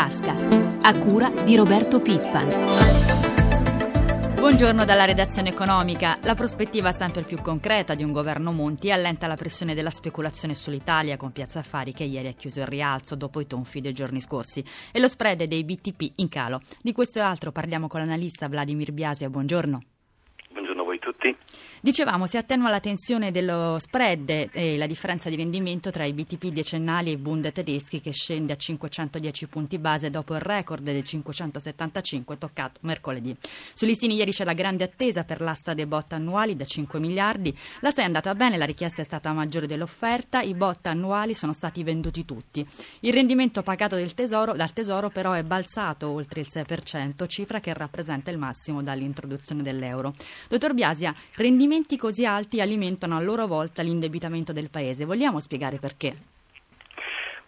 tasca, a cura di Roberto Pippan. Buongiorno dalla redazione economica. La prospettiva sempre più concreta di un governo Monti allenta la pressione della speculazione sull'Italia con Piazza Affari che ieri ha chiuso il rialzo dopo i tonfi dei giorni scorsi e lo spread dei BTP in calo. Di questo e altro parliamo con l'analista Vladimir Biasia. Buongiorno. Dicevamo, si attenua la tensione dello spread e la differenza di rendimento tra i BTP decennali e i Bund tedeschi che scende a 510 punti base dopo il record del 575 toccato mercoledì. Sui listini ieri c'è la grande attesa per l'asta dei bot annuali da 5 miliardi. L'asta è andata bene, la richiesta è stata maggiore dell'offerta, i bot annuali sono stati venduti tutti. Il rendimento pagato tesoro, dal Tesoro però è balzato oltre il 6%, cifra che rappresenta il massimo dall'introduzione dell'euro. Dottor Biasi, Asia, rendimenti così alti alimentano a loro volta l'indebitamento del Paese. Vogliamo spiegare perché?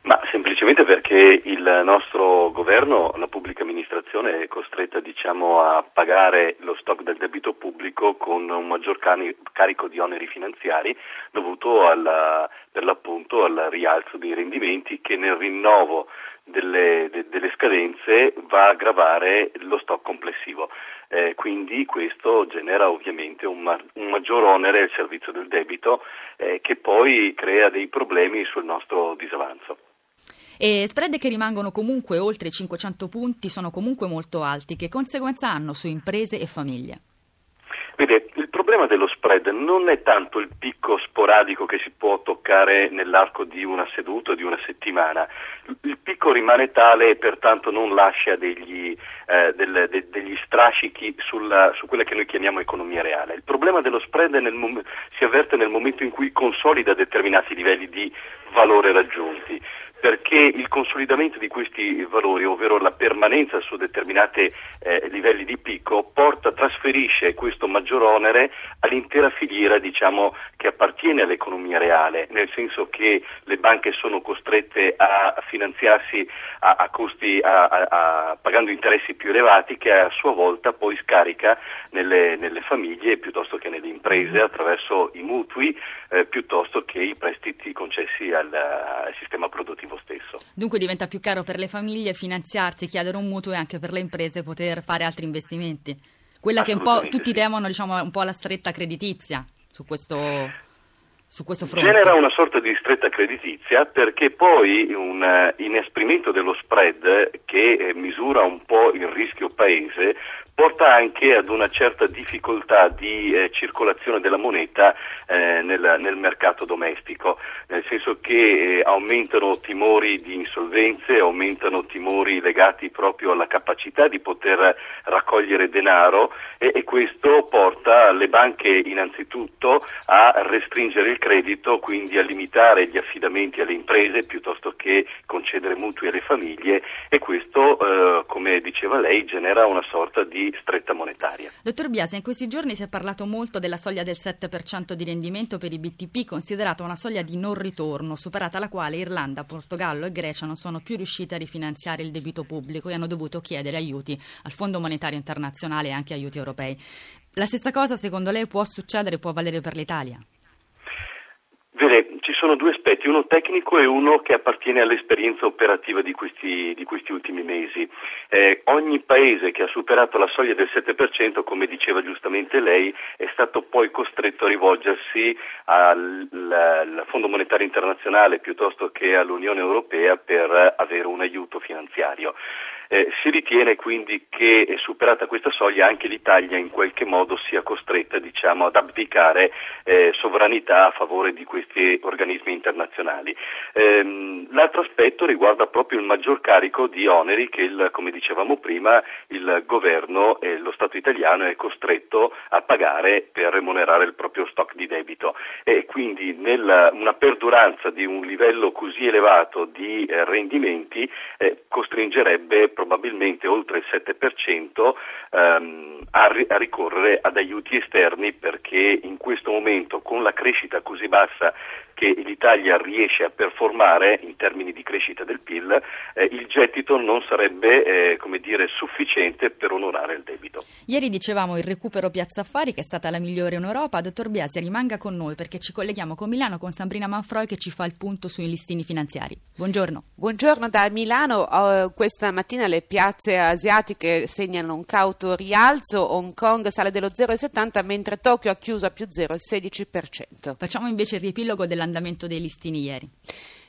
Ma semplicemente perché il nostro governo, la pubblica amministrazione è costretta diciamo, a pagare lo stock del debito pubblico con un maggior carico di oneri finanziari dovuto alla, per l'appunto al rialzo dei rendimenti che nel rinnovo delle, de, delle scadenze va a gravare lo stock complessivo. Eh, quindi questo genera ovviamente un, ma- un, maggior onere al servizio del debito eh, che poi crea dei problemi sul nostro disavanzo. E spread che rimangono comunque oltre i 500 punti sono comunque molto alti. Che conseguenza hanno su imprese e famiglie? Vede, problema dello spread non è tanto il picco sporadico che si può toccare nell'arco di una seduta o di una settimana. Il picco rimane tale e pertanto non lascia degli, eh, del, de, degli strascichi sulla, su quella che noi chiamiamo economia reale. Il problema dello spread mom- si avverte nel momento in cui consolida determinati livelli di valore raggiunti perché il consolidamento di questi valori, ovvero la permanenza su determinati eh, livelli di picco, porta, trasferisce questo maggior onere all'intera filiera diciamo, che appartiene all'economia reale, nel senso che le banche sono costrette a finanziarsi a, a costi, a, pagando interessi più elevati che a sua volta poi scarica nelle, nelle famiglie piuttosto che nelle imprese attraverso i mutui eh, piuttosto che i prestiti concessi al, al sistema produttivo l'obiettivo stesso. Dunque diventa più caro per le famiglie finanziarsi, chiedere un mutuo e anche per le imprese poter fare altri investimenti. Quella che un po' tutti sì. temono, diciamo, un po' la stretta creditizia su questo su questo fronte? Genera una sorta di stretta creditizia perché poi un uh, inasprimento dello spread che eh, misura un po' il rischio paese porta anche ad una certa difficoltà di eh, circolazione della moneta eh, nel, nel, mercato domestico, nel senso che eh, aumentano timori di insolvenze, aumentano timori legati proprio alla capacità di poter raccogliere denaro e, e questo porta le banche innanzitutto a restringere il credito, quindi a limitare gli affidamenti alle imprese piuttosto che concedere mutui alle famiglie e questo, eh, come diceva lei, genera una sorta di stretta monetaria. Dottor Biasi, in questi giorni si è parlato molto della soglia del 7% di rendimento per i BTP, considerata una soglia di non ritorno, superata la quale Irlanda, Portogallo e Grecia non sono più riuscite a rifinanziare il debito pubblico e hanno dovuto chiedere aiuti al Fondo Monetario Internazionale e anche aiuti europei. La stessa cosa, secondo lei, può succedere e può valere per l'Italia? Vede, ci sono due aspetti, uno tecnico e uno che appartiene all'esperienza operativa di questi, di questi ultimi mesi. Eh, ogni paese che ha superato la soglia del 7%, come diceva giustamente lei, è stato poi costretto a rivolgersi al, al Fondo Monetario Internazionale piuttosto che all'Unione Europea per avere un aiuto finanziario. Eh, si ritiene quindi che eh, superata questa soglia anche l'Italia in qualche modo sia costretta diciamo, ad abdicare eh, sovranità a favore di questi organismi internazionali. Ehm, l'altro aspetto riguarda proprio il maggior carico di oneri che, il, come dicevamo prima, il governo e lo Stato italiano è costretto a pagare per remunerare il proprio stock di debito e quindi nella, una perduranza di un livello così elevato di eh, rendimenti eh, costringerebbe probabilmente oltre il 7% ehm, a, ri- a, ricorrere ad aiuti esterni perché in questo momento con la crescita così bassa che l'Italia riesce a performare in termini di crescita del PIL, eh, il gettito non sarebbe eh, come dire, sufficiente per onorare il debito. Ieri dicevamo il recupero Piazza Affari che è stata la migliore in Europa. Dottor Biasi, rimanga con noi perché ci colleghiamo con Milano con Sabrina Manfroi che ci fa il punto sui listini finanziari. Buongiorno. Buongiorno da Milano. Uh, questa mattina le piazze asiatiche segnano un cauto rialzo. Hong Kong sale dello 0,70 mentre Tokyo ha chiuso a più 0,16%. Facciamo invece il riepilogo dell'andamento dei listini ieri.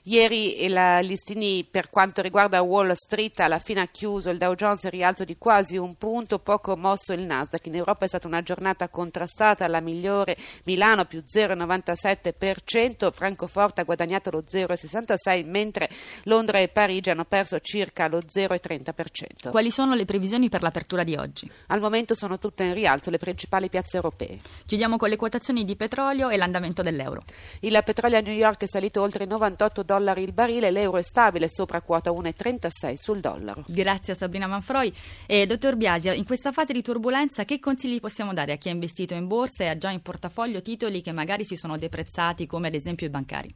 Ieri il listini per quanto riguarda Wall Street alla fine ha chiuso il Dow Jones rialzo di quasi un punto, poco mosso il Nasdaq. In Europa è stata una giornata contrastata, la migliore Milano più 0,97%, Francoforte ha guadagnato lo 0,66% mentre Londra e Parigi hanno perso circa lo 0,30%. Quali sono le previsioni per l'apertura di oggi? Al momento sono tutte in rialzo le principali piazze europee. Chiudiamo con le quotazioni di petrolio e l'andamento dell'euro. Il petrolio a New York è salito oltre i 98 dollari dollari il barile, l'euro è stabile sopra quota 1,36 sul dollaro. Grazie a Sabrina Manfroi. E dottor Biasia, in questa fase di turbolenza che consigli possiamo dare a chi ha investito in borsa e ha già in portafoglio titoli che magari si sono deprezzati come ad esempio i bancari?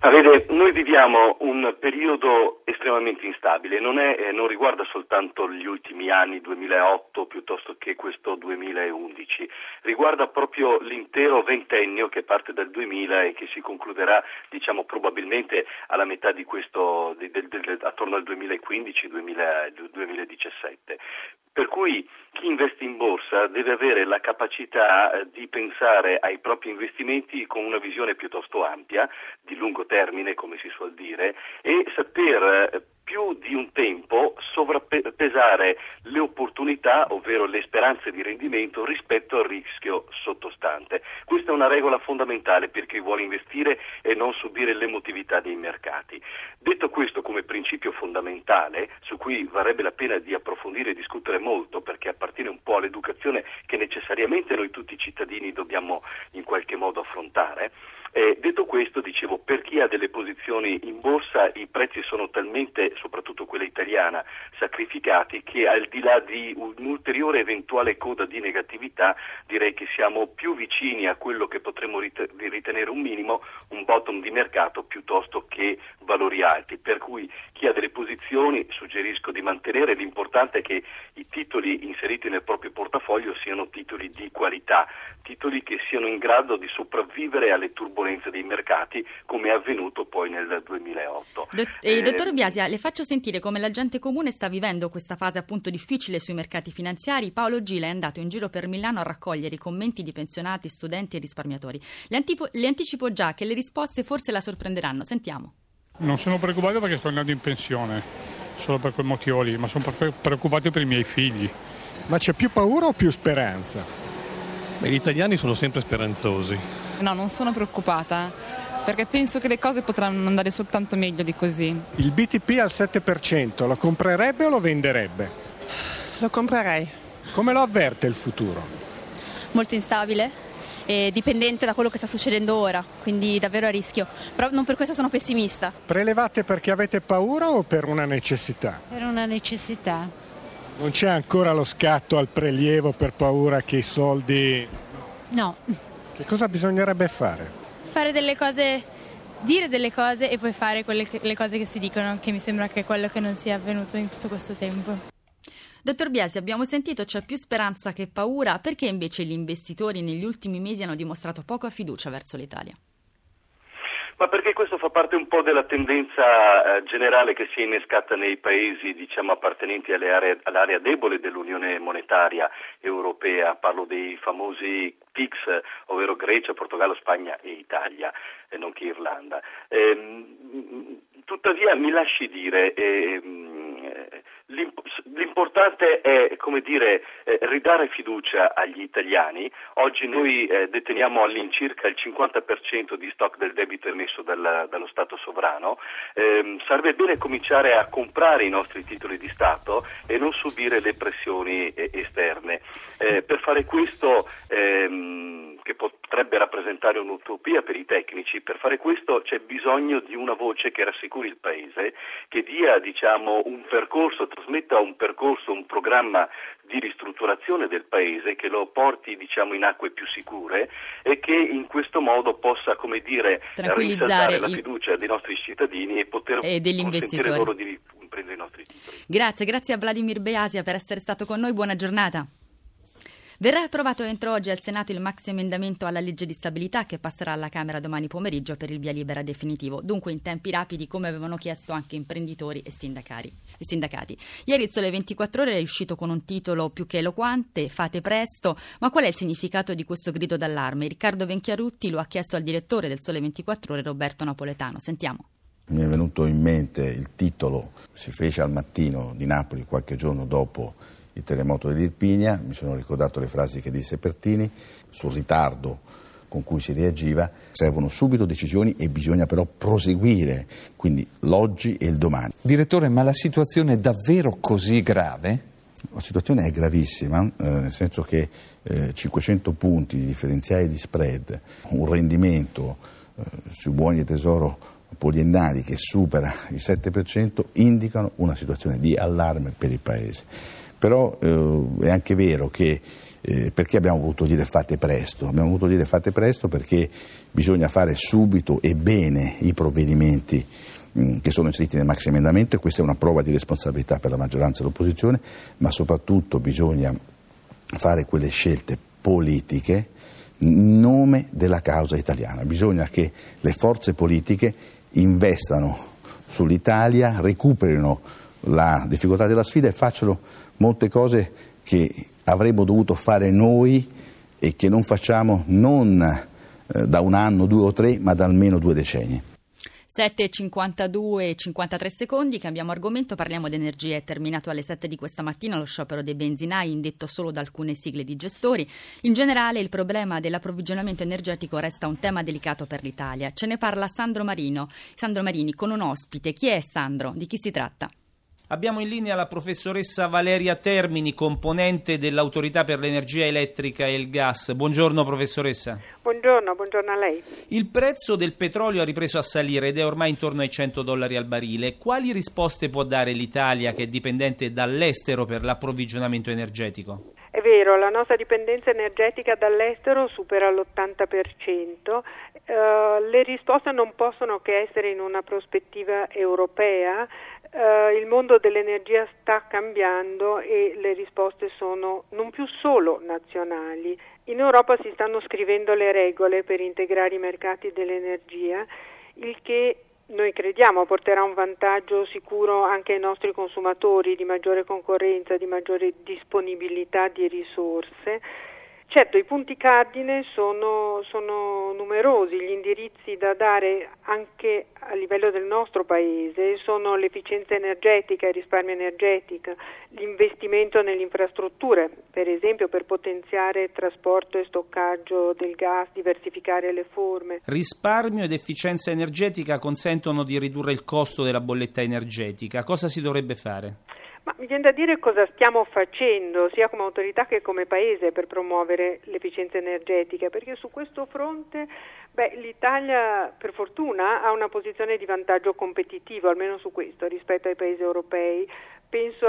Ma vede, noi viviamo un periodo estremamente instabile, non, è, eh, non, riguarda soltanto gli ultimi anni 2008 piuttosto che questo 2011, riguarda proprio l'intero ventennio che parte dal 2000 e che si concluderà diciamo, probabilmente alla metà di questo, di, di, attorno al 2015-2017. Per cui chi investe in borsa deve avere la capacità eh, di pensare ai propri investimenti con una visione piuttosto ampia, di lungo termine, come si suol dire, e saper eh, più di un tempo sovrappesare le opportunità, ovvero le speranze di rendimento rispetto al rischio sottostante. Questa è una regola fondamentale per chi vuole investire e non subire l'emotività dei mercati. Detto questo come principio fondamentale, su cui varrebbe la pena di approfondire e discutere molto, perché appartiene un po' all'educazione che necessariamente noi tutti cittadini dobbiamo in qualche modo affrontare, eh, detto questo, dicevo, per chi ha delle posizioni in borsa i prezzi sono talmente, soprattutto quella italiana, sacrificati che al di là di un'ulteriore eventuale coda di negatività direi che siamo più vicini a quello che potremmo ritenere un minimo, un bottom di mercato piuttosto che valori alti. Per cui chi ha delle posizioni suggerisco di mantenere, l'importante è che i titoli inseriti nel proprio portafoglio siano titoli di qualità, titoli che siano in grado di sopravvivere alle turbolenze turbolenze dei mercati come è avvenuto poi nel 2008. Dott- eh, dottor Biasia, le faccio sentire come la gente comune sta vivendo questa fase appunto difficile sui mercati finanziari. Paolo Gila è andato in giro per Milano a raccogliere i commenti di pensionati, studenti e risparmiatori. Le, antipo- le anticipo già che le risposte forse la sorprenderanno. Sentiamo. Non sono preoccupato perché sto andando in pensione, solo per quel motivo lì, ma sono preoccupato per i miei figli. Ma c'è più paura o più speranza? Gli italiani sono sempre speranzosi. No, non sono preoccupata perché penso che le cose potranno andare soltanto meglio di così. Il BTP al 7% lo comprerebbe o lo venderebbe? Lo comprerei. Come lo avverte il futuro? Molto instabile e dipendente da quello che sta succedendo ora, quindi davvero a rischio. Però non per questo sono pessimista. Prelevate perché avete paura o per una necessità? Per una necessità. Non c'è ancora lo scatto al prelievo per paura che i soldi... No. Che cosa bisognerebbe fare? Fare delle cose, dire delle cose e poi fare quelle che, le cose che si dicono, che mi sembra che è quello che non sia avvenuto in tutto questo tempo. Dottor Biasi, abbiamo sentito c'è più speranza che paura, perché invece gli investitori negli ultimi mesi hanno dimostrato poca fiducia verso l'Italia? Ma perché questo fa parte un po' della tendenza eh, generale che si è innescata nei paesi diciamo, appartenenti aree, all'area debole dell'Unione monetaria europea, parlo dei famosi PICS, ovvero Grecia, Portogallo, Spagna e Italia, e non che Irlanda. Ehm, tuttavia mi lasci dire, ehm, L'importante è come dire, eh, ridare fiducia agli italiani. Oggi noi eh, deteniamo all'incirca il 50% di stock del debito emesso dal, dallo Stato sovrano. Eh, sarebbe bene cominciare a comprare i nostri titoli di Stato e non subire le pressioni eh, esterne. Eh, per fare questo ehm, che potrebbe rappresentare un'utopia per i tecnici, per fare questo c'è bisogno di una voce che rassicuri il Paese, che dia diciamo, un percorso trasmetta un percorso, un programma di ristrutturazione del paese che lo porti diciamo, in acque più sicure e che in questo modo possa come dire, Tranquillizzare la fiducia dei nostri cittadini e poter e consentire loro di prendere i nostri titoli. Grazie, grazie a Vladimir Beasia per essere stato con noi, buona giornata. Verrà approvato entro oggi al Senato il maxi emendamento alla legge di stabilità che passerà alla Camera domani pomeriggio per il via libera definitivo, dunque in tempi rapidi come avevano chiesto anche imprenditori e, e sindacati. Ieri il Sole 24 Ore è uscito con un titolo più che eloquente, fate presto, ma qual è il significato di questo grido d'allarme? Riccardo Venchiarutti lo ha chiesto al direttore del Sole 24 Ore Roberto Napoletano. Sentiamo. Mi è venuto in mente il titolo, si fece al mattino di Napoli qualche giorno dopo il terremoto dell'Irpinia, mi sono ricordato le frasi che disse Pertini sul ritardo con cui si reagiva, servono subito decisioni e bisogna però proseguire, quindi l'oggi e il domani. Direttore, ma la situazione è davvero così grave? La situazione è gravissima, eh, nel senso che eh, 500 punti di differenziali di spread, un rendimento eh, sui buoni di tesoro poliennali che supera il 7%, indicano una situazione di allarme per il Paese però eh, è anche vero che eh, perché abbiamo voluto dire fate presto? Abbiamo voluto dire fate presto perché bisogna fare subito e bene i provvedimenti mm, che sono inseriti nel maxi emendamento e questa è una prova di responsabilità per la maggioranza e l'opposizione, ma soprattutto bisogna fare quelle scelte politiche in nome della causa italiana. Bisogna che le forze politiche investano sull'Italia, recuperino la difficoltà della sfida e facciano molte cose che avremmo dovuto fare noi e che non facciamo non eh, da un anno, due o tre, ma da almeno due decenni. 7.52 e 53 secondi, cambiamo argomento, parliamo di energia. È terminato alle 7 di questa mattina lo sciopero dei benzinai, indetto solo da alcune sigle di gestori. In generale il problema dell'approvvigionamento energetico resta un tema delicato per l'Italia. Ce ne parla Sandro, Marino, Sandro Marini con un ospite. Chi è Sandro? Di chi si tratta? Abbiamo in linea la professoressa Valeria Termini, componente dell'Autorità per l'Energia Elettrica e il Gas. Buongiorno professoressa. Buongiorno, buongiorno a lei. Il prezzo del petrolio ha ripreso a salire ed è ormai intorno ai 100 dollari al barile. Quali risposte può dare l'Italia che è dipendente dall'estero per l'approvvigionamento energetico? È vero, la nostra dipendenza energetica dall'estero supera l'80%. Uh, le risposte non possono che essere in una prospettiva europea Uh, il mondo dell'energia sta cambiando e le risposte sono non più solo nazionali. In Europa si stanno scrivendo le regole per integrare i mercati dell'energia, il che noi crediamo porterà un vantaggio sicuro anche ai nostri consumatori di maggiore concorrenza, di maggiore disponibilità di risorse Certo, i punti cardine sono, sono, numerosi, gli indirizzi da dare anche a livello del nostro Paese sono l'efficienza energetica, il risparmio energetico, l'investimento nelle infrastrutture, per esempio per potenziare il trasporto e stoccaggio del gas, diversificare le forme. Risparmio ed efficienza energetica consentono di ridurre il costo della bolletta energetica. Cosa si dovrebbe fare? Ma mi viene da dire cosa stiamo facendo, sia come autorità che come Paese, per promuovere l'efficienza energetica, perché su questo fronte beh, l'Italia, per fortuna, ha una posizione di vantaggio competitivo, almeno su questo, rispetto ai Paesi europei penso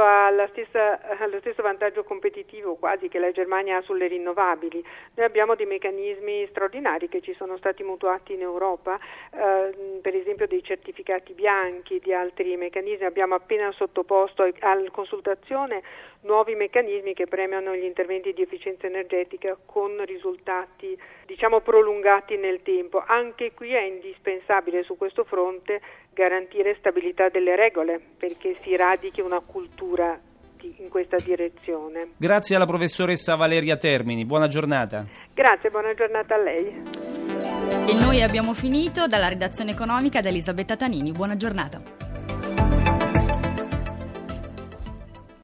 stessa, allo stesso vantaggio competitivo quasi che la Germania ha sulle rinnovabili. Noi abbiamo dei meccanismi straordinari che ci sono stati mutuati in Europa, eh, per esempio dei certificati bianchi, di altri meccanismi. Abbiamo appena sottoposto a consultazione nuovi meccanismi che premiano gli interventi di efficienza energetica con risultati diciamo prolungati nel tempo. Anche qui è indispensabile su questo fronte garantire stabilità delle regole perché si radichi una cultura in questa direzione. Grazie alla professoressa Valeria Termini, buona giornata. Grazie, buona giornata a lei. E noi abbiamo finito dalla redazione economica da Elisabetta Tanini, buona giornata.